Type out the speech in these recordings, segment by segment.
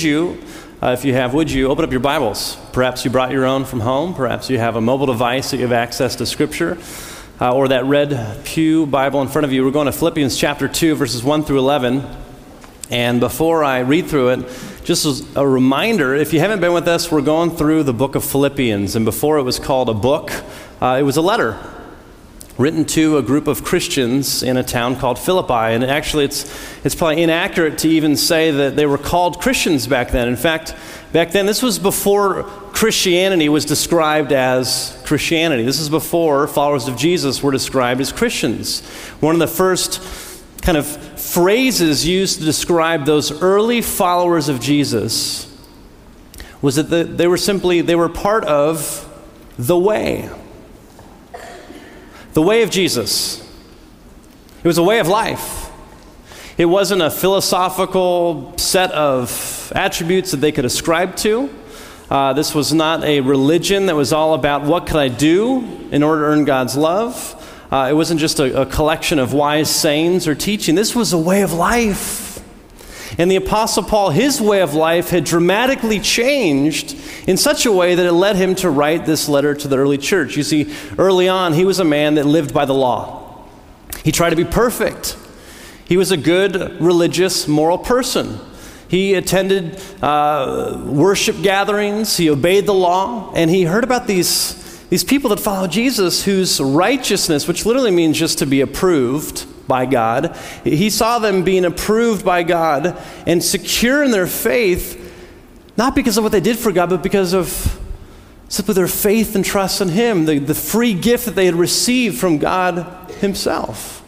could you, uh, if you have, would you open up your Bibles? Perhaps you brought your own from home. Perhaps you have a mobile device that you have access to Scripture. Uh, or that red Pew Bible in front of you. We're going to Philippians chapter 2, verses 1 through 11. And before I read through it, just as a reminder if you haven't been with us, we're going through the book of Philippians. And before it was called a book, uh, it was a letter written to a group of Christians in a town called Philippi. And actually, it's, it's probably inaccurate to even say that they were called Christians back then. In fact, back then, this was before Christianity was described as Christianity. This is before followers of Jesus were described as Christians. One of the first kind of phrases used to describe those early followers of Jesus was that they were simply they were part of the way the way of Jesus. It was a way of life. It wasn't a philosophical set of attributes that they could ascribe to. Uh, this was not a religion that was all about what could I do in order to earn God's love. Uh, it wasn't just a, a collection of wise sayings or teaching. This was a way of life. And the Apostle Paul, his way of life had dramatically changed in such a way that it led him to write this letter to the early church. You see, early on, he was a man that lived by the law. He tried to be perfect. He was a good, religious, moral person. He attended uh, worship gatherings, he obeyed the law, and he heard about these, these people that follow Jesus whose righteousness, which literally means just to be approved, by God. He saw them being approved by God and secure in their faith, not because of what they did for God, but because of simply their faith and trust in Him, the, the free gift that they had received from God Himself.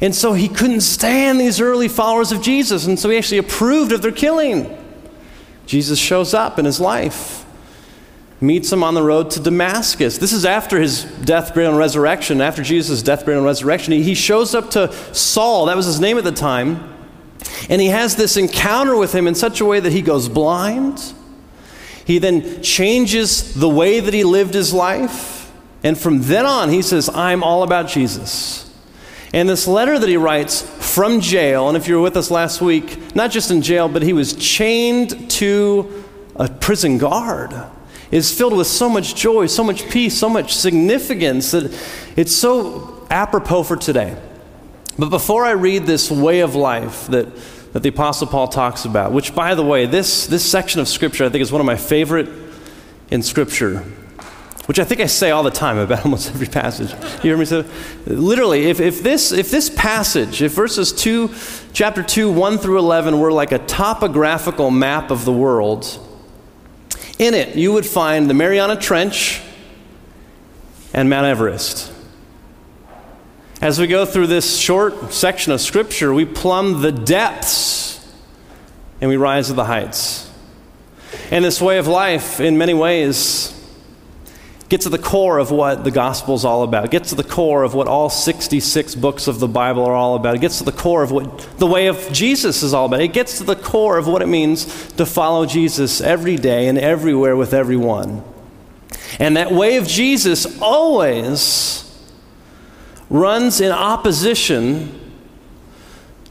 And so he couldn't stand these early followers of Jesus, and so he actually approved of their killing. Jesus shows up in his life meets him on the road to Damascus. This is after his death, burial, and resurrection. After Jesus' death, burial, and resurrection, he shows up to Saul, that was his name at the time, and he has this encounter with him in such a way that he goes blind. He then changes the way that he lived his life. And from then on, he says, I'm all about Jesus. And this letter that he writes from jail, and if you were with us last week, not just in jail, but he was chained to a prison guard is filled with so much joy, so much peace, so much significance that it's so apropos for today. But before I read this way of life that, that the Apostle Paul talks about, which, by the way, this, this section of Scripture I think is one of my favorite in Scripture, which I think I say all the time about almost every passage. You hear me say? Literally, if, if, this, if this passage, if verses 2, chapter 2, 1 through 11 were like a topographical map of the world, in it, you would find the Mariana Trench and Mount Everest. As we go through this short section of Scripture, we plumb the depths and we rise to the heights. And this way of life, in many ways, Get to the core of what the gospel is all about. Get to the core of what all 66 books of the Bible are all about. It gets to the core of what the way of Jesus is all about. It gets to the core of what it means to follow Jesus every day and everywhere with everyone. And that way of Jesus always runs in opposition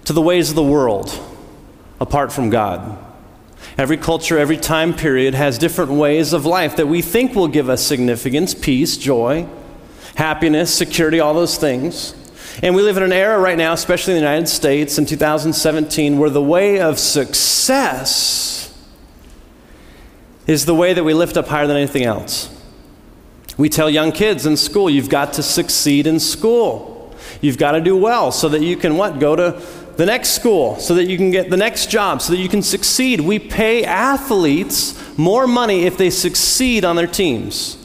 to the ways of the world apart from God. Every culture, every time period has different ways of life that we think will give us significance, peace, joy, happiness, security, all those things. And we live in an era right now, especially in the United States in 2017, where the way of success is the way that we lift up higher than anything else. We tell young kids in school, you've got to succeed in school. You've got to do well so that you can what? Go to the next school so that you can get the next job, so that you can succeed. We pay athletes more money if they succeed on their teams.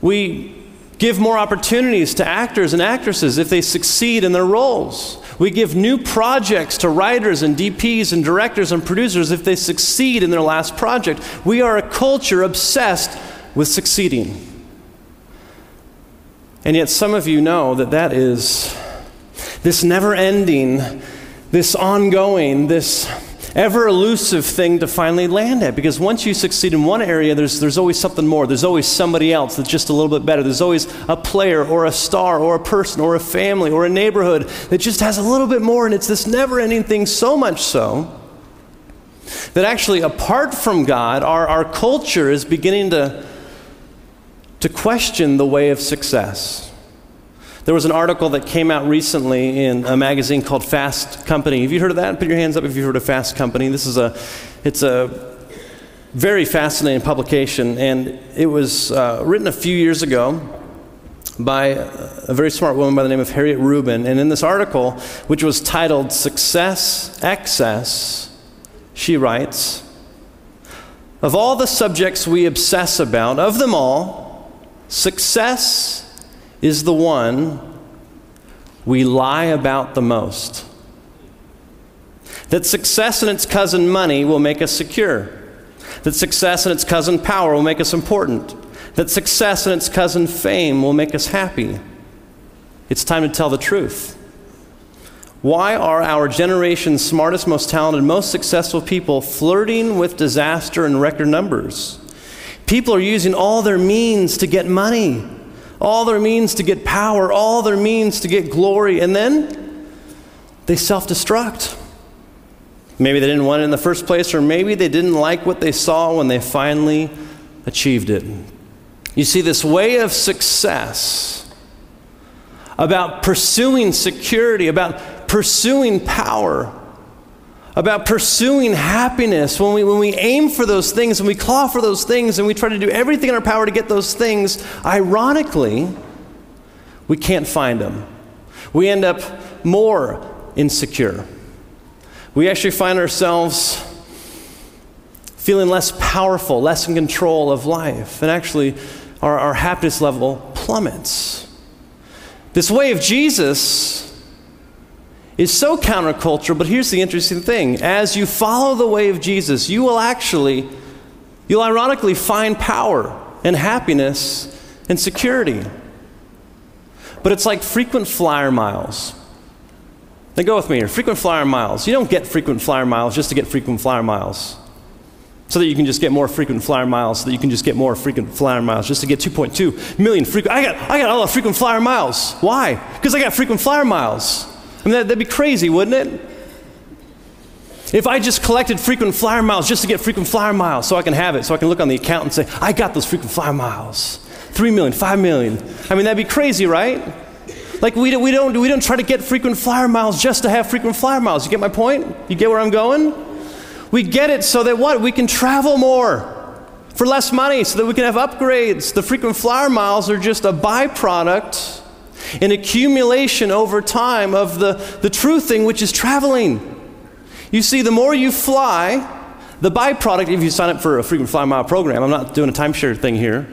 We give more opportunities to actors and actresses if they succeed in their roles. We give new projects to writers and DPs and directors and producers if they succeed in their last project. We are a culture obsessed with succeeding. And yet, some of you know that that is this never ending, this ongoing, this ever elusive thing to finally land at. Because once you succeed in one area, there's, there's always something more. There's always somebody else that's just a little bit better. There's always a player or a star or a person or a family or a neighborhood that just has a little bit more. And it's this never ending thing, so much so that actually, apart from God, our, our culture is beginning to, to question the way of success. There was an article that came out recently in a magazine called Fast Company. Have you heard of that? Put your hands up if you've heard of Fast Company. This is a, it's a very fascinating publication, and it was uh, written a few years ago by a very smart woman by the name of Harriet Rubin. And in this article, which was titled Success Excess, she writes Of all the subjects we obsess about, of them all, success is the one we lie about the most. That success and its cousin money will make us secure. That success and its cousin power will make us important. That success and its cousin fame will make us happy. It's time to tell the truth. Why are our generation's smartest, most talented, most successful people flirting with disaster in record numbers? People are using all their means to get money, all their means to get power, all their means to get glory, and then they self destruct. Maybe they didn't want it in the first place, or maybe they didn't like what they saw when they finally achieved it. You see, this way of success, about pursuing security, about pursuing power, about pursuing happiness, when we, when we aim for those things and we claw for those things and we try to do everything in our power to get those things, ironically, we can't find them. We end up more insecure we actually find ourselves feeling less powerful, less in control of life, and actually our, our happiness level plummets. This way of Jesus is so countercultural, but here's the interesting thing. As you follow the way of Jesus, you will actually, you'll ironically find power and happiness and security. But it's like frequent flyer miles. Now go with me here. Frequent flyer miles. You don't get frequent flyer miles just to get frequent flyer miles. So that you can just get more frequent flyer miles, so that you can just get more frequent flyer miles, just to get 2.2 million frequent. I got, I got all the frequent flyer miles. Why? Because I got frequent flyer miles. I mean, that, that'd be crazy, wouldn't it? If I just collected frequent flyer miles just to get frequent flyer miles so I can have it, so I can look on the account and say, I got those frequent flyer miles. 3 million, 5 million. I mean, that'd be crazy, right? Like, we, we, don't, we don't try to get frequent flyer miles just to have frequent flyer miles. You get my point? You get where I'm going? We get it so that what? We can travel more for less money, so that we can have upgrades. The frequent flyer miles are just a byproduct, an accumulation over time of the, the true thing, which is traveling. You see, the more you fly, the byproduct, if you sign up for a frequent flyer mile program, I'm not doing a timeshare thing here,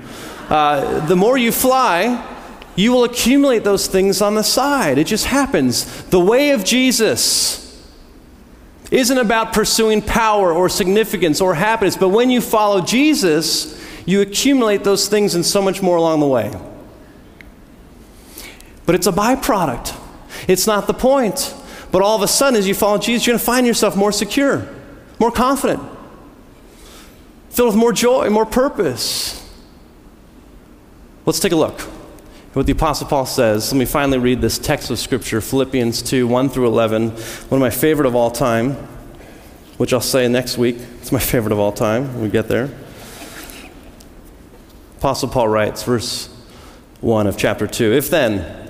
uh, the more you fly, you will accumulate those things on the side. It just happens. The way of Jesus isn't about pursuing power or significance or happiness, but when you follow Jesus, you accumulate those things and so much more along the way. But it's a byproduct, it's not the point. But all of a sudden, as you follow Jesus, you're going to find yourself more secure, more confident, filled with more joy, more purpose. Let's take a look at what the Apostle Paul says. Let me finally read this text of Scripture, Philippians 2 1 through 11, one of my favorite of all time, which I'll say next week. It's my favorite of all time when we get there. Apostle Paul writes, verse 1 of chapter 2 If then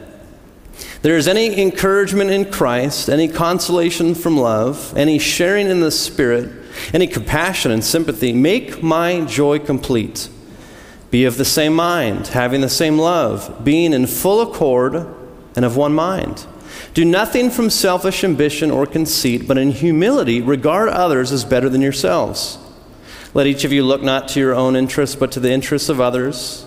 there is any encouragement in Christ, any consolation from love, any sharing in the Spirit, any compassion and sympathy, make my joy complete be of the same mind, having the same love, being in full accord and of one mind. Do nothing from selfish ambition or conceit, but in humility regard others as better than yourselves. Let each of you look not to your own interests, but to the interests of others.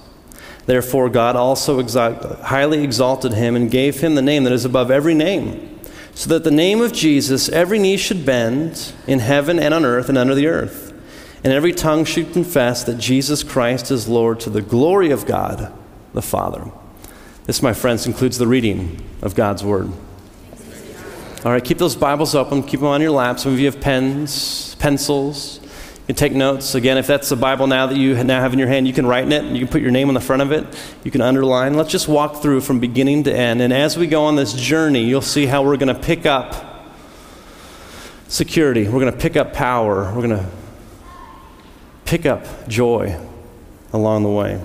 Therefore, God also highly exalted him and gave him the name that is above every name, so that the name of Jesus every knee should bend in heaven and on earth and under the earth, and every tongue should confess that Jesus Christ is Lord to the glory of God the Father. This, my friends, includes the reading of God's Word. All right, keep those Bibles open, keep them on your lap. Some of you have pens, pencils. You can take notes. Again, if that's the Bible now that you now have in your hand, you can write in it. You can put your name on the front of it. You can underline. Let's just walk through from beginning to end. And as we go on this journey, you'll see how we're going to pick up security. We're going to pick up power. We're going to pick up joy along the way.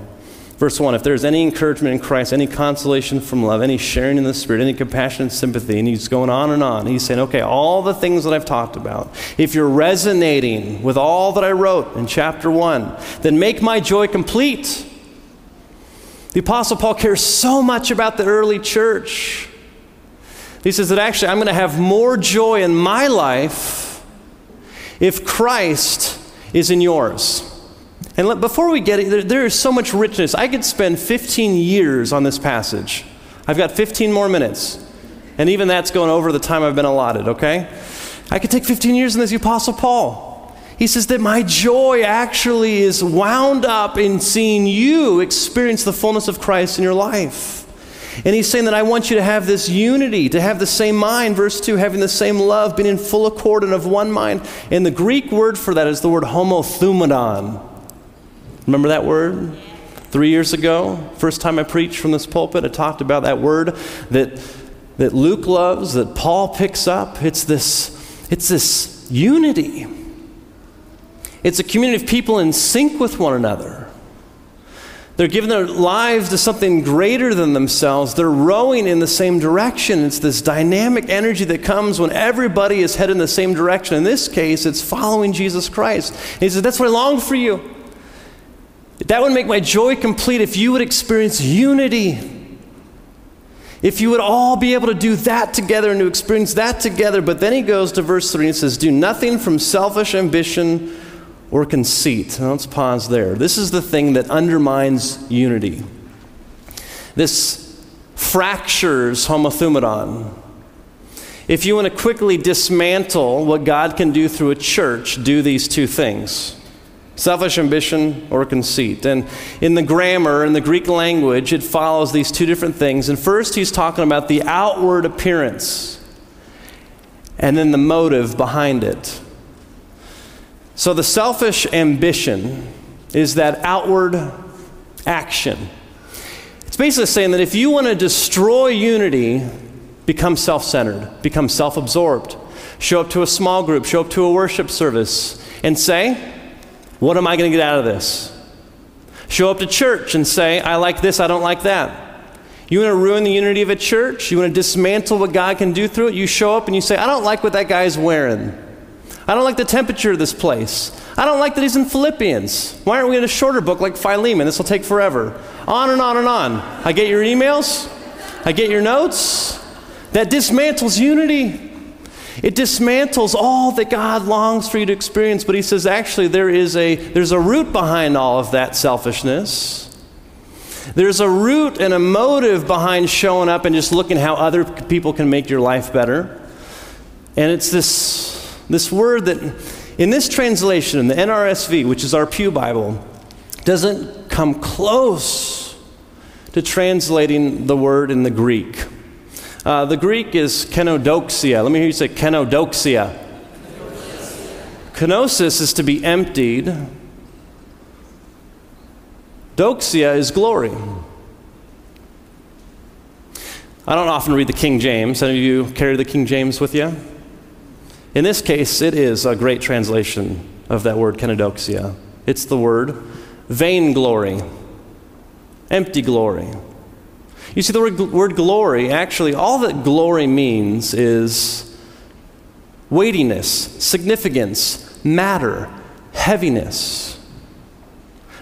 Verse 1 If there's any encouragement in Christ, any consolation from love, any sharing in the Spirit, any compassion and sympathy, and he's going on and on. He's saying, okay, all the things that I've talked about, if you're resonating with all that I wrote in chapter 1, then make my joy complete. The Apostle Paul cares so much about the early church. He says that actually I'm going to have more joy in my life if Christ is in yours. And let, before we get it, there, there is so much richness. I could spend 15 years on this passage. I've got 15 more minutes. And even that's going over the time I've been allotted, okay? I could take 15 years in this. Apostle Paul. He says that my joy actually is wound up in seeing you experience the fullness of Christ in your life. And he's saying that I want you to have this unity, to have the same mind. Verse 2, having the same love, being in full accord and of one mind. And the Greek word for that is the word homothumadon. Remember that word? Three years ago, first time I preached from this pulpit, I talked about that word that, that Luke loves, that Paul picks up. It's this, it's this unity. It's a community of people in sync with one another. They're giving their lives to something greater than themselves. They're rowing in the same direction. It's this dynamic energy that comes when everybody is heading in the same direction. In this case, it's following Jesus Christ. And he says, That's what I long for you. That would make my joy complete if you would experience unity. If you would all be able to do that together and to experience that together. But then he goes to verse 3 and says, Do nothing from selfish ambition or conceit. Now let's pause there. This is the thing that undermines unity. This fractures homothumadon. If you want to quickly dismantle what God can do through a church, do these two things selfish ambition or conceit. And in the grammar, in the Greek language, it follows these two different things. And first, he's talking about the outward appearance, and then the motive behind it. So the selfish ambition is that outward action. It's basically saying that if you want to destroy unity, become self centered, become self absorbed. Show up to a small group, show up to a worship service, and say, what am I going to get out of this? Show up to church and say, I like this, I don't like that. You want to ruin the unity of a church? You want to dismantle what God can do through it? You show up and you say, I don't like what that guy's wearing. I don't like the temperature of this place. I don't like that he's in Philippians. Why aren't we in a shorter book like Philemon? This will take forever. On and on and on. I get your emails, I get your notes. That dismantles unity. It dismantles all that God longs for you to experience, but he says actually there is a there's a root behind all of that selfishness. There's a root and a motive behind showing up and just looking how other people can make your life better. And it's this this word that in this translation in the NRSV, which is our Pew Bible, doesn't come close to translating the word in the Greek. Uh, the Greek is kenodoxia. Let me hear you say kenodoxia. Kenosis is to be emptied. Doxia is glory. I don't often read the King James. Any of you carry the King James with you? In this case, it is a great translation of that word kenodoxia. It's the word vainglory, empty glory. You see, the word, word glory, actually, all that glory means is weightiness, significance, matter, heaviness.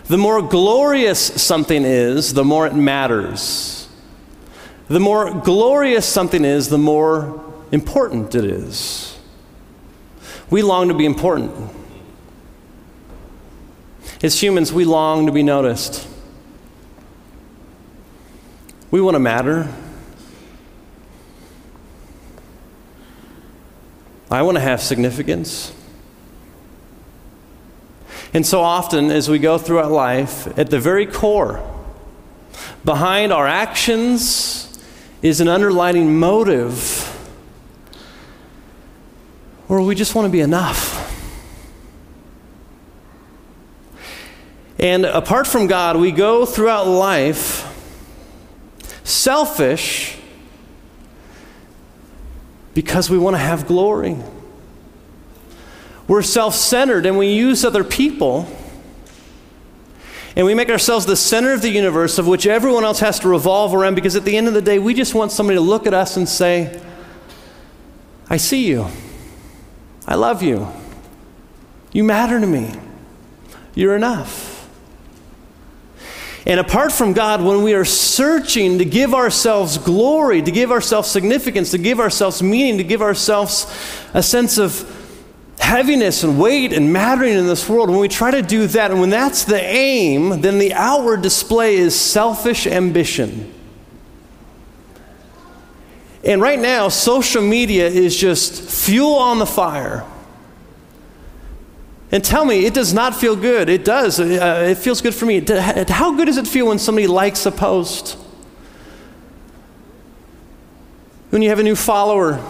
The more glorious something is, the more it matters. The more glorious something is, the more important it is. We long to be important. As humans, we long to be noticed. We want to matter. I want to have significance. And so often, as we go through our life, at the very core, behind our actions is an underlining motive where we just want to be enough. And apart from God, we go throughout life selfish because we want to have glory. We're self centered and we use other people. And we make ourselves the center of the universe of which everyone else has to revolve around because at the end of the day, we just want somebody to look at us and say, I see you. I love you. You matter to me. You're enough. And apart from God, when we are searching to give ourselves glory, to give ourselves significance, to give ourselves meaning, to give ourselves a sense of heaviness and weight and mattering in this world, when we try to do that, and when that's the aim, then the outward display is selfish ambition. And right now, social media is just fuel on the fire. And tell me, it does not feel good. It does. Uh, it feels good for me. How good does it feel when somebody likes a post? When you have a new follower?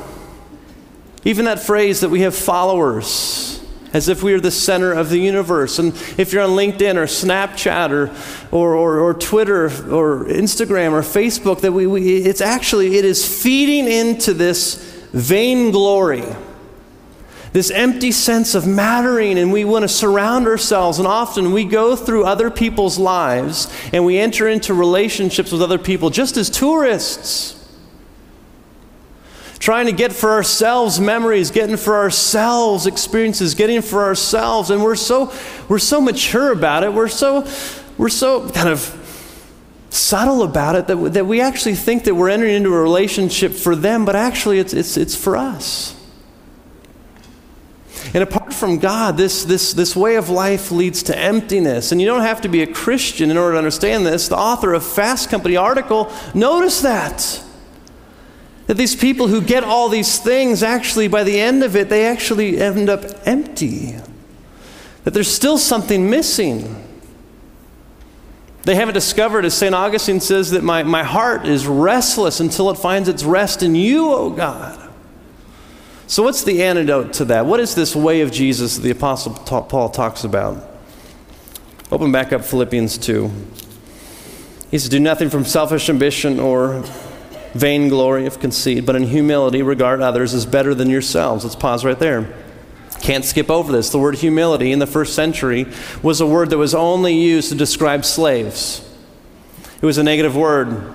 Even that phrase that we have followers, as if we are the center of the universe. And if you're on LinkedIn or Snapchat or, or, or, or Twitter or Instagram or Facebook, that we, we, it's actually, it is feeding into this vainglory this empty sense of mattering, and we want to surround ourselves. And often we go through other people's lives and we enter into relationships with other people just as tourists. Trying to get for ourselves memories, getting for ourselves experiences, getting for ourselves. And we're so, we're so mature about it. We're so, we're so kind of subtle about it that, that we actually think that we're entering into a relationship for them, but actually it's, it's, it's for us. And apart from God, this, this, this way of life leads to emptiness. And you don't have to be a Christian in order to understand this. The author of Fast Company article noticed that. That these people who get all these things, actually, by the end of it, they actually end up empty. That there's still something missing. They haven't discovered, as St. Augustine says, that my, my heart is restless until it finds its rest in you, O God. So, what's the antidote to that? What is this way of Jesus that the Apostle Paul talks about? Open back up Philippians 2. He says, Do nothing from selfish ambition or vainglory of conceit, but in humility regard others as better than yourselves. Let's pause right there. Can't skip over this. The word humility in the first century was a word that was only used to describe slaves, it was a negative word.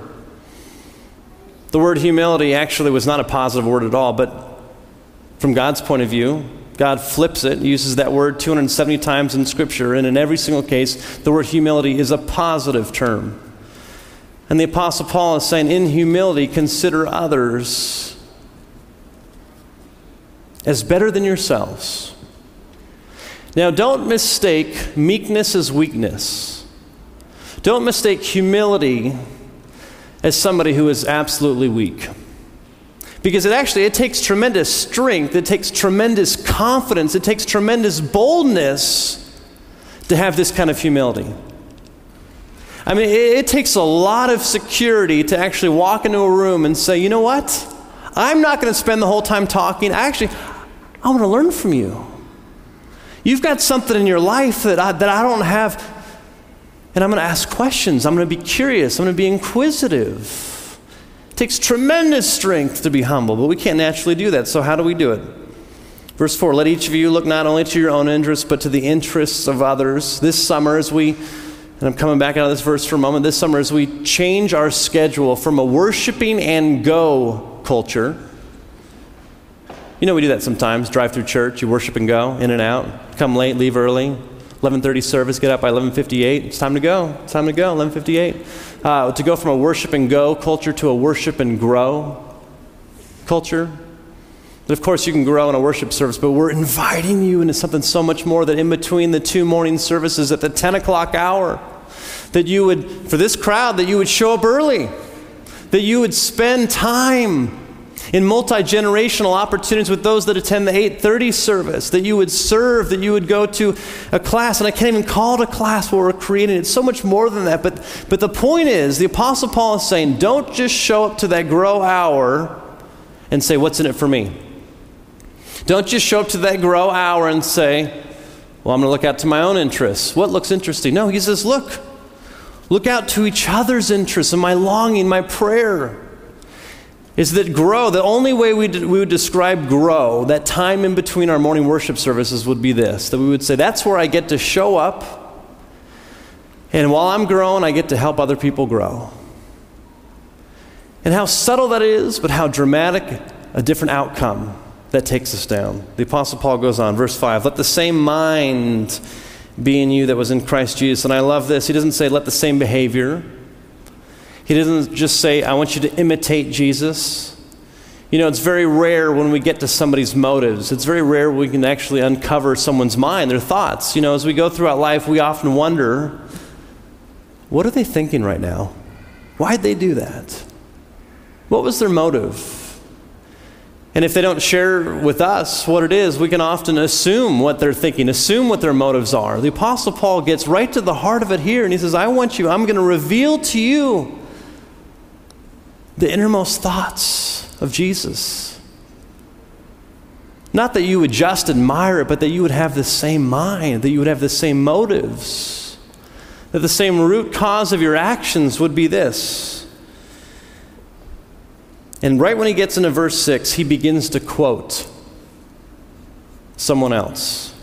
The word humility actually was not a positive word at all, but from God's point of view, God flips it, uses that word 270 times in Scripture, and in every single case, the word humility is a positive term. And the Apostle Paul is saying, in humility, consider others as better than yourselves. Now, don't mistake meekness as weakness. Don't mistake humility as somebody who is absolutely weak. Because it actually it takes tremendous strength, it takes tremendous confidence, it takes tremendous boldness to have this kind of humility. I mean, it, it takes a lot of security to actually walk into a room and say, you know what? I'm not going to spend the whole time talking. Actually, I want to learn from you. You've got something in your life that I, that I don't have, and I'm going to ask questions. I'm going to be curious. I'm going to be inquisitive takes tremendous strength to be humble, but we can't naturally do that. So, how do we do it? Verse 4 Let each of you look not only to your own interests, but to the interests of others. This summer, as we, and I'm coming back out of this verse for a moment, this summer, as we change our schedule from a worshiping and go culture, you know, we do that sometimes drive through church, you worship and go, in and out, come late, leave early. 11:30 service, get up by 11:58. It's time to go. It's time to go. 11:58 uh, to go from a worship and go culture to a worship and grow culture. But of course, you can grow in a worship service, but we're inviting you into something so much more that in between the two morning services at the 10 o'clock hour, that you would, for this crowd, that you would show up early, that you would spend time in multi-generational opportunities with those that attend the 830 service that you would serve that you would go to a class. And i can't even call it a class what we're creating it's so much more than that. But but the point is the apostle paul is saying don't just show up to that grow hour and say what's in it for me don't just show up to that grow hour and say well i'm going to look out to my own interests. What looks interesting? No he says look look out to each other's interests and my longing my prayer is that grow, the only way we, we would describe grow, that time in between our morning worship services, would be this that we would say, that's where I get to show up, and while I'm growing, I get to help other people grow. And how subtle that is, but how dramatic a different outcome that takes us down. The Apostle Paul goes on, verse 5 Let the same mind be in you that was in Christ Jesus. And I love this. He doesn't say, let the same behavior. He doesn't just say, I want you to imitate Jesus. You know, it's very rare when we get to somebody's motives. It's very rare we can actually uncover someone's mind, their thoughts. You know, as we go throughout life, we often wonder, what are they thinking right now? Why'd they do that? What was their motive? And if they don't share with us what it is, we can often assume what they're thinking, assume what their motives are. The Apostle Paul gets right to the heart of it here, and he says, I want you, I'm going to reveal to you the innermost thoughts of Jesus. Not that you would just admire it, but that you would have the same mind, that you would have the same motives, that the same root cause of your actions would be this. And right when he gets into verse 6, he begins to quote someone else.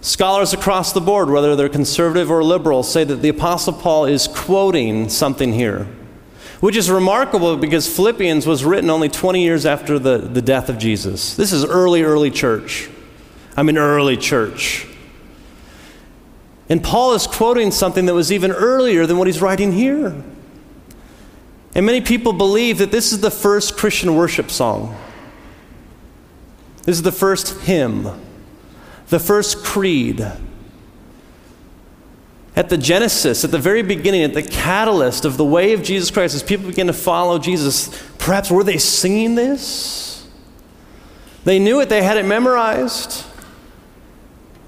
Scholars across the board, whether they're conservative or liberal, say that the Apostle Paul is quoting something here which is remarkable because Philippians was written only 20 years after the, the death of Jesus. This is early, early church. I mean, early church. And Paul is quoting something that was even earlier than what he's writing here. And many people believe that this is the first Christian worship song. This is the first hymn, the first creed, at the genesis, at the very beginning, at the catalyst of the way of Jesus Christ, as people begin to follow Jesus, perhaps were they singing this? They knew it, they had it memorized.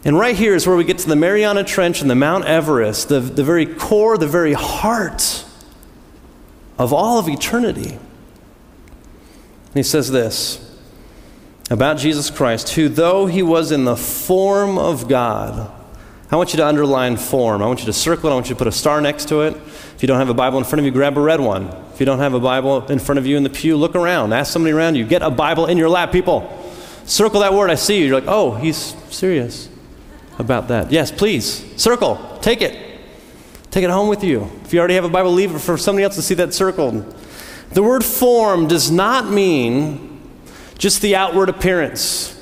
And right here is where we get to the Mariana Trench and the Mount Everest, the, the very core, the very heart of all of eternity. And he says this about Jesus Christ, who, though he was in the form of God, I want you to underline form. I want you to circle it. I want you to put a star next to it. If you don't have a Bible in front of you, grab a red one. If you don't have a Bible in front of you in the pew, look around. Ask somebody around you. Get a Bible in your lap, people. Circle that word. I see you. You're like, oh, he's serious about that. Yes, please. Circle. Take it. Take it home with you. If you already have a Bible, leave it for somebody else to see that circled. The word form does not mean just the outward appearance.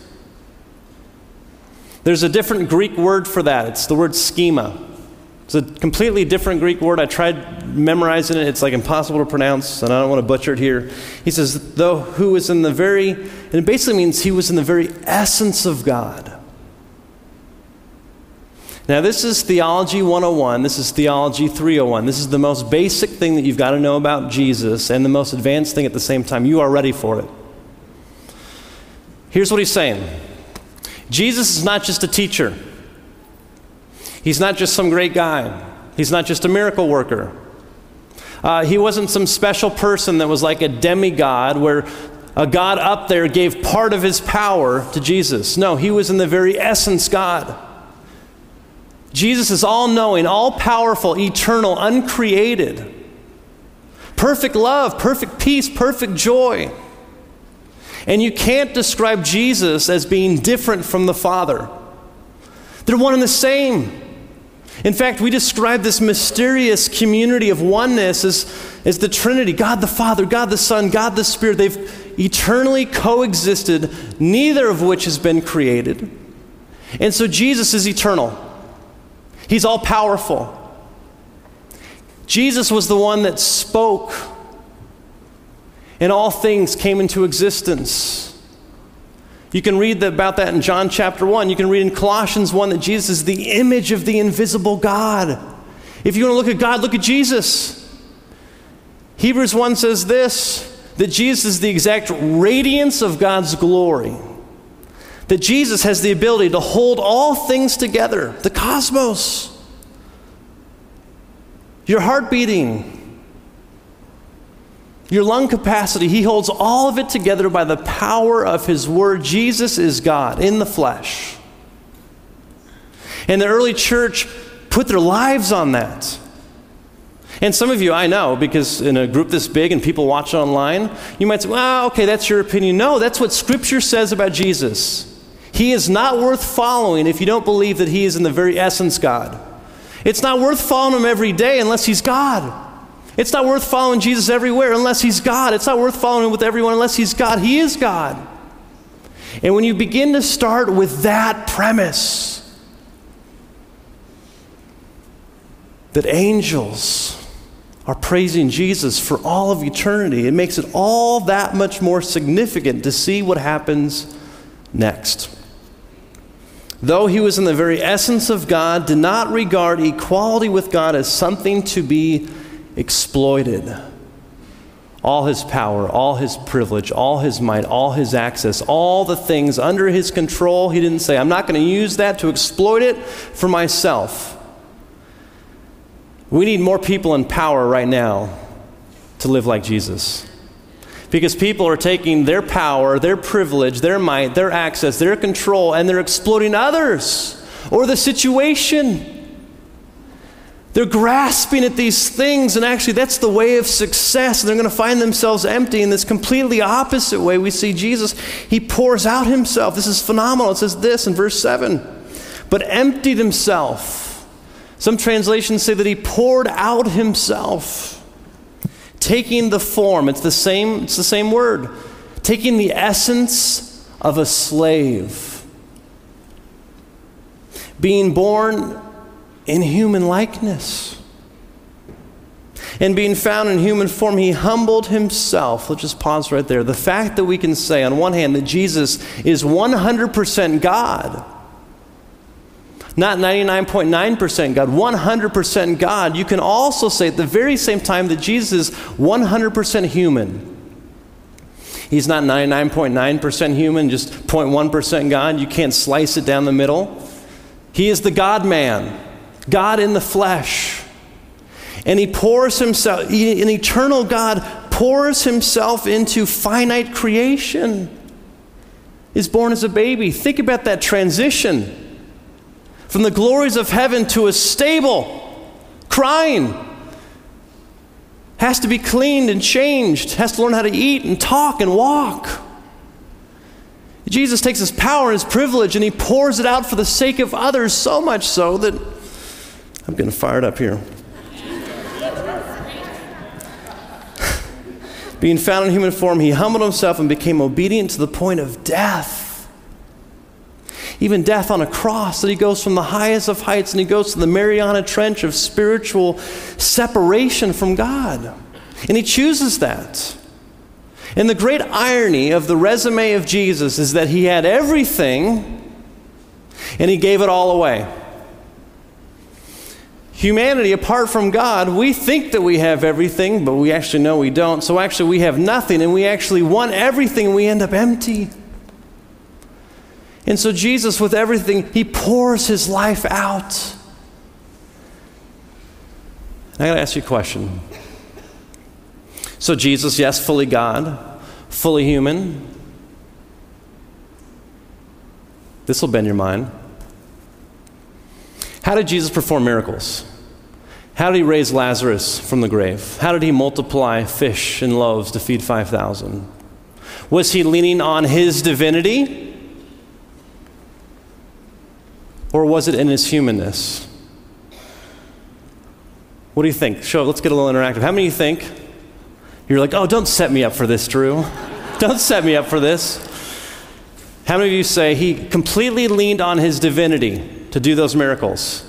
There's a different Greek word for that. It's the word schema. It's a completely different Greek word. I tried memorizing it. It's like impossible to pronounce, and I don't want to butcher it here. He says, though who is in the very, and it basically means he was in the very essence of God. Now, this is Theology 101. This is Theology 301. This is the most basic thing that you've got to know about Jesus and the most advanced thing at the same time. You are ready for it. Here's what he's saying Jesus is not just a teacher, he's not just some great guy, he's not just a miracle worker. Uh, he wasn't some special person that was like a demigod where a God up there gave part of his power to Jesus. No, he was in the very essence God. Jesus is all knowing, all powerful, eternal, uncreated. Perfect love, perfect peace, perfect joy. And you can't describe Jesus as being different from the Father. They're one and the same. In fact, we describe this mysterious community of oneness as, as the Trinity God the Father, God the Son, God the Spirit. They've eternally coexisted, neither of which has been created. And so Jesus is eternal, He's all powerful. Jesus was the one that spoke and all things came into existence. You can read about that in John chapter 1. You can read in Colossians 1 that Jesus is the image of the invisible God. If you want to look at God, look at Jesus. Hebrews 1 says this that Jesus is the exact radiance of God's glory. That Jesus has the ability to hold all things together, the cosmos, your heart beating, your lung capacity. He holds all of it together by the power of His Word. Jesus is God in the flesh. And the early church put their lives on that. And some of you, I know, because in a group this big and people watch online, you might say, well, okay, that's your opinion. No, that's what Scripture says about Jesus. He is not worth following if you don't believe that He is in the very essence God. It's not worth following Him every day unless He's God. It's not worth following Jesus everywhere unless He's God. It's not worth following Him with everyone unless He's God. He is God. And when you begin to start with that premise, that angels are praising Jesus for all of eternity. It makes it all that much more significant to see what happens next. Though he was in the very essence of God, did not regard equality with God as something to be exploited. All his power, all his privilege, all his might, all his access, all the things under his control, he didn't say, I'm not going to use that to exploit it for myself. We need more people in power right now to live like Jesus. Because people are taking their power, their privilege, their might, their access, their control, and they're exploiting others or the situation. They're grasping at these things, and actually, that's the way of success. And they're going to find themselves empty in this completely opposite way. We see Jesus, he pours out himself. This is phenomenal. It says this in verse 7 but emptied himself some translations say that he poured out himself, taking the form, it's the same, it's the same word, taking the essence of a slave, being born in human likeness. And being found in human form, he humbled himself. Let's just pause right there. The fact that we can say, on one hand, that Jesus is 100% God not 99.9% God, 100% God, you can also say at the very same time that Jesus is 100% human. He's not 99.9% human, just 0.1% God. You can't slice it down the middle. He is the God man, God in the flesh. And he pours himself, an eternal God pours himself into finite creation. Is born as a baby. Think about that transition from the glories of heaven to a stable, crying. Has to be cleaned and changed, has to learn how to eat and talk and walk. Jesus takes his power and his privilege and he pours it out for the sake of others, so much so that I'm getting fired up here. Being found in human form, he humbled himself and became obedient to the point of death even death on a cross, that he goes from the highest of heights and he goes to the Mariana Trench of spiritual separation from God. And he chooses that. And the great irony of the resume of Jesus is that he had everything and he gave it all away. Humanity, apart from God, we think that we have everything, but we actually know we don't. So actually, we have nothing, and we actually want everything, and we end up empty. And so, Jesus, with everything, he pours his life out. I got to ask you a question. So, Jesus, yes, fully God, fully human. This will bend your mind. How did Jesus perform miracles? How did he raise Lazarus from the grave? How did he multiply fish and loaves to feed 5,000? Was he leaning on his divinity? Or was it in his humanness? What do you think? Show, let's get a little interactive. How many of you think you're like, oh, don't set me up for this, Drew? don't set me up for this. How many of you say he completely leaned on his divinity to do those miracles?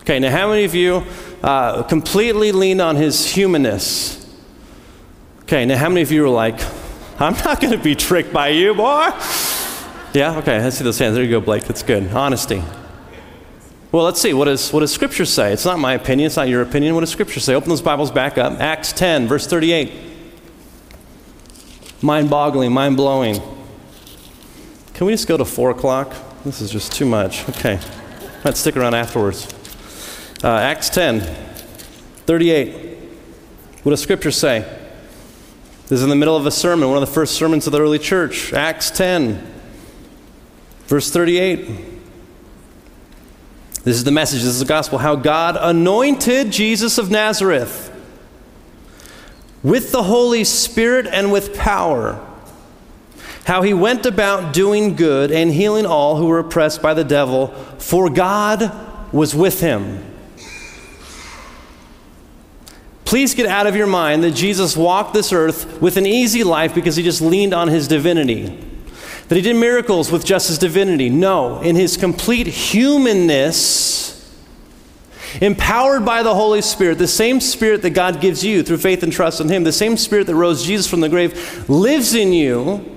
Okay, now how many of you uh, completely leaned on his humanness? Okay, now how many of you are like, I'm not going to be tricked by you, boy? Yeah? Okay, I see those hands. There you go, Blake. That's good. Honesty. Well, let's see. What, is, what does Scripture say? It's not my opinion. It's not your opinion. What does Scripture say? Open those Bibles back up. Acts 10, verse 38. mind boggling, mind blowing. Can we just go to 4 o'clock? This is just too much. Okay. Might stick around afterwards. Uh, Acts 10, 38. What does Scripture say? This is in the middle of a sermon, one of the first sermons of the early church. Acts 10, verse 38. This is the message, this is the gospel. How God anointed Jesus of Nazareth with the Holy Spirit and with power. How he went about doing good and healing all who were oppressed by the devil, for God was with him. Please get out of your mind that Jesus walked this earth with an easy life because he just leaned on his divinity. That he did miracles with just his divinity. No, in his complete humanness, empowered by the Holy Spirit, the same Spirit that God gives you through faith and trust in him, the same Spirit that rose Jesus from the grave, lives in you.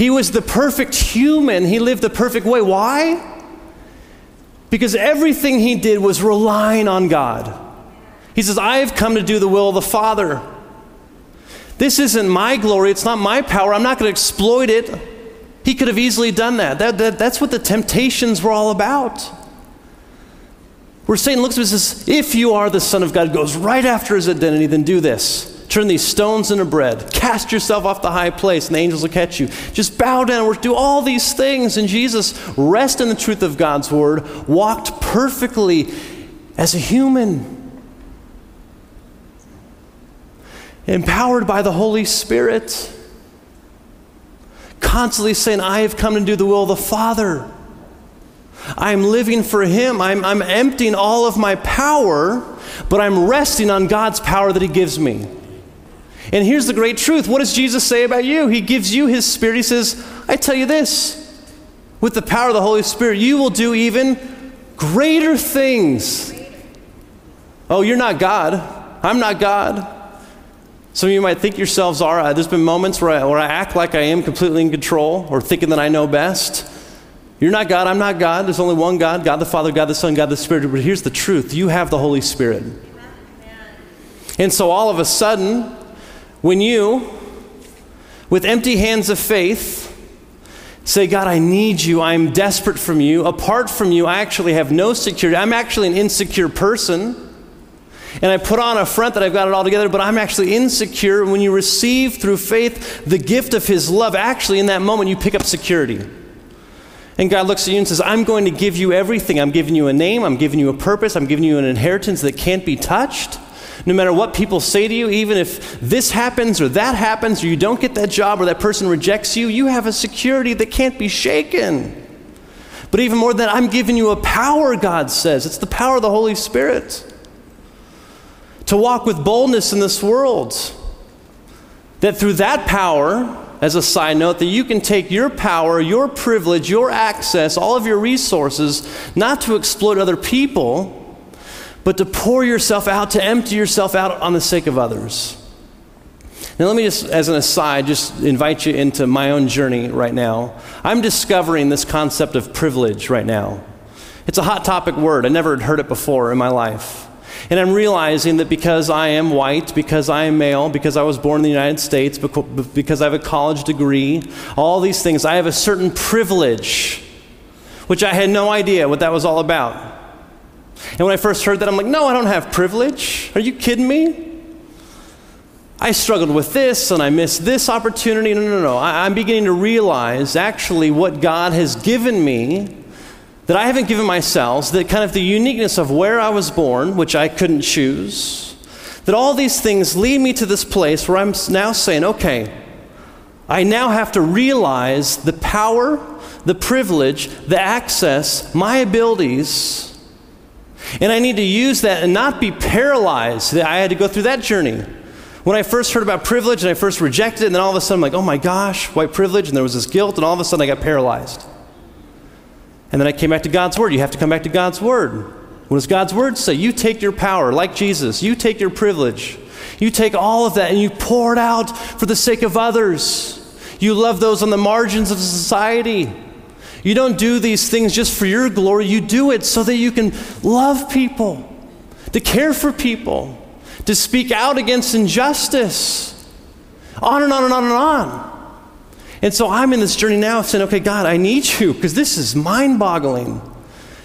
He was the perfect human. He lived the perfect way. Why? Because everything he did was relying on God. He says, I have come to do the will of the Father. This isn't my glory, it's not my power. I'm not going to exploit it. He could have easily done that. That, that. That's what the temptations were all about. Where Satan looks at us and says, If you are the Son of God, goes right after his identity, then do this. Turn these stones into bread. Cast yourself off the high place, and the angels will catch you. Just bow down. Do all these things. And Jesus, rest in the truth of God's word, walked perfectly as a human. empowered by the Holy Spirit, constantly saying, I have come to do the will of the Father. I'm living for Him. I'm, I'm emptying all of my power, but I'm resting on God's power that He gives me. And here's the great truth what does Jesus say about you? He gives you His Spirit. He says, I tell you this with the power of the Holy Spirit, you will do even greater things. Oh, you're not God. I'm not God. Some of you might think yourselves are. There's been moments where I, where I act like I am completely in control or thinking that I know best. You're not God, I'm not God. There's only one God God the Father, God the Son, God the Spirit. But here's the truth you have the Holy Spirit. And so all of a sudden, when you, with empty hands of faith, say, God, I need you, I'm desperate from you, apart from you, I actually have no security, I'm actually an insecure person and I put on a front that I've got it all together, but I'm actually insecure. When you receive through faith the gift of His love, actually in that moment you pick up security. And God looks at you and says, I'm going to give you everything. I'm giving you a name, I'm giving you a purpose, I'm giving you an inheritance that can't be touched. No matter what people say to you, even if this happens or that happens, or you don't get that job or that person rejects you, you have a security that can't be shaken. But even more than that, I'm giving you a power, God says. It's the power of the Holy Spirit to walk with boldness in this world. That through that power, as a side note, that you can take your power, your privilege, your access, all of your resources, not to exploit other people, but to pour yourself out, to empty yourself out on the sake of others. Now, let me just, as an aside, just invite you into my own journey right now. I'm discovering this concept of privilege right now. It's a hot topic word. I never had heard it before in my life. And I'm realizing that because I am white, because I am male, because I was born in the United States, because I have a college degree, all these things, I have a certain privilege, which I had no idea what that was all about. And when I first heard that, I'm like, no, I don't have privilege. Are you kidding me? I struggled with this and I missed this opportunity. No, no, no. I, am beginning to realize actually what God has given me that I haven't given myself, that kind of the uniqueness of where I was born, which I couldn't choose, that all these things lead me to this place where I'm now saying, okay, I now have to realize the power, the privilege, the access, my abilities, and I need to use that and not be paralyzed. that I had to go through that journey. When I first heard about privilege and I first rejected it, and then all of a sudden I'm like, oh my gosh, white privilege, and there was this guilt, and all of a sudden I got paralyzed. And then I came back to God's Word. You have to come back to God's Word. What does God's Word say? You take your power, like Jesus, you take your privilege. You take all of that and you pour it out for the sake of others. You love those on the margins of society. You don't do these things just for your glory, you do it so that you can love people, to care for people, to speak out against injustice. On and on and on and on. And so I'm in this journey now saying, okay, God, I need you because this is mind boggling.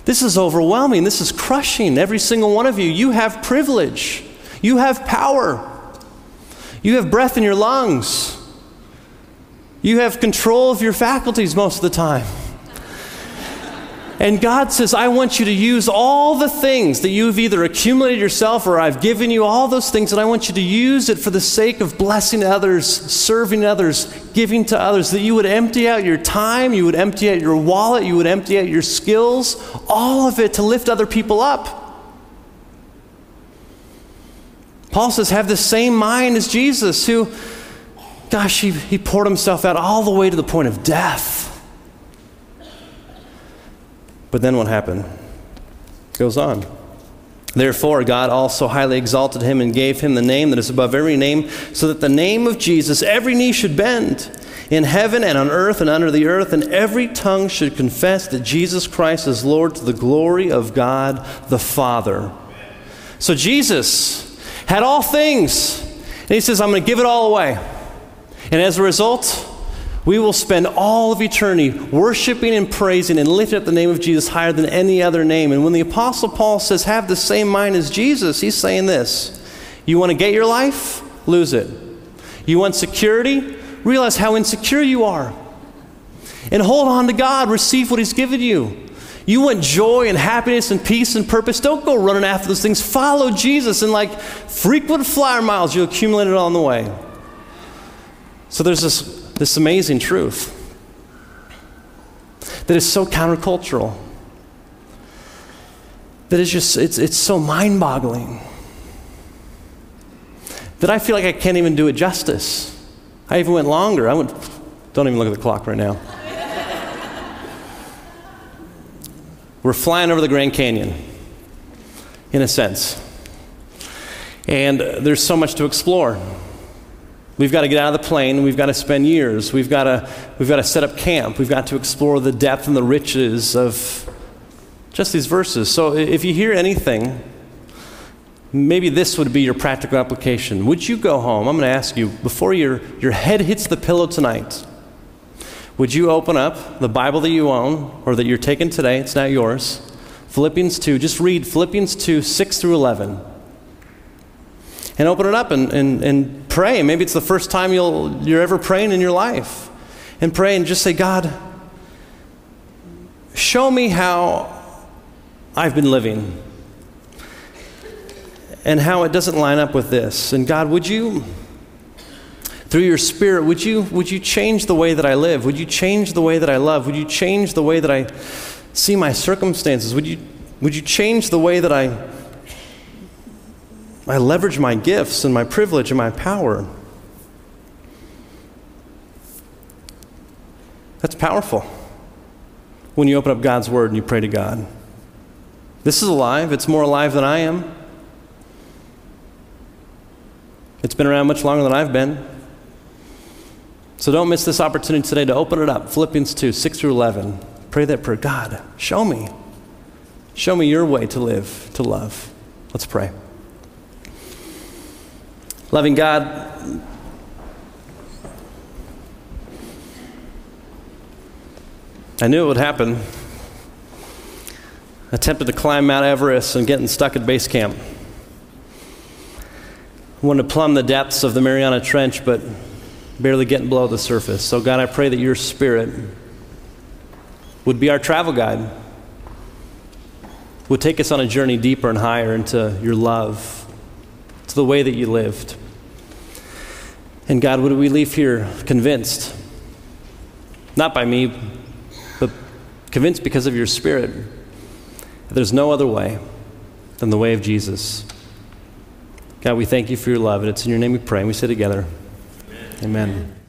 This is overwhelming. This is crushing. Every single one of you, you have privilege, you have power, you have breath in your lungs, you have control of your faculties most of the time. And God says, I want you to use all the things that you've either accumulated yourself or I've given you, all those things, and I want you to use it for the sake of blessing others, serving others, giving to others, that you would empty out your time, you would empty out your wallet, you would empty out your skills, all of it to lift other people up. Paul says, have the same mind as Jesus, who, gosh, he, he poured himself out all the way to the point of death. But then what happened? Goes on. Therefore, God also highly exalted him and gave him the name that is above every name, so that the name of Jesus every knee should bend in heaven and on earth and under the earth, and every tongue should confess that Jesus Christ is Lord to the glory of God the Father. So Jesus had all things, and he says, I'm going to give it all away. And as a result, we will spend all of eternity worshiping and praising and lifting up the name of Jesus higher than any other name. And when the Apostle Paul says, have the same mind as Jesus, he's saying this You want to get your life? Lose it. You want security? Realize how insecure you are. And hold on to God, receive what he's given you. You want joy and happiness and peace and purpose. Don't go running after those things. Follow Jesus and, like frequent flyer miles, you'll accumulate it on the way. So there's this this amazing truth that is so countercultural, that is just, it's, it's so mind boggling that I feel like I can't even do it justice. I even went longer. I went, don't even look at the clock right now. We're flying over the Grand Canyon, in a sense. And there's so much to explore. We've got to get out of the plane. We've got to spend years. We've got to, we've got to set up camp. We've got to explore the depth and the riches of just these verses. So if you hear anything, maybe this would be your practical application. Would you go home? I'm going to ask you, before your, your head hits the pillow tonight, would you open up the Bible that you own or that you're taking today? It's not yours. Philippians 2. Just read Philippians 2, 6 through 11 and open it up and, and, and pray. Maybe it's the first time you'll, you're ever praying in your life. And pray and just say, God, show me how I've been living and how it doesn't line up with this. And God, would you, through your Spirit, would you, would you change the way that I live? Would you change the way that I love? Would you change the way that I see my circumstances? Would you, would you change the way that I I leverage my gifts and my privilege and my power. That's powerful when you open up God's Word and you pray to God. This is alive, it's more alive than I am. It's been around much longer than I've been. So don't miss this opportunity today to open it up. Philippians 2 6 through 11. Pray that prayer. God, show me. Show me your way to live, to love. Let's pray. Loving God, I knew it would happen. Attempted to climb Mount Everest and getting stuck at base camp. Wanted to plumb the depths of the Mariana Trench, but barely getting below the surface. So, God, I pray that your spirit would be our travel guide, would take us on a journey deeper and higher into your love, the way that you lived. And God, would we leave here convinced, not by me, but convinced because of your Spirit, that there's no other way than the way of Jesus. God, we thank you for your love, and it's in your name we pray, and we say together, Amen. Amen.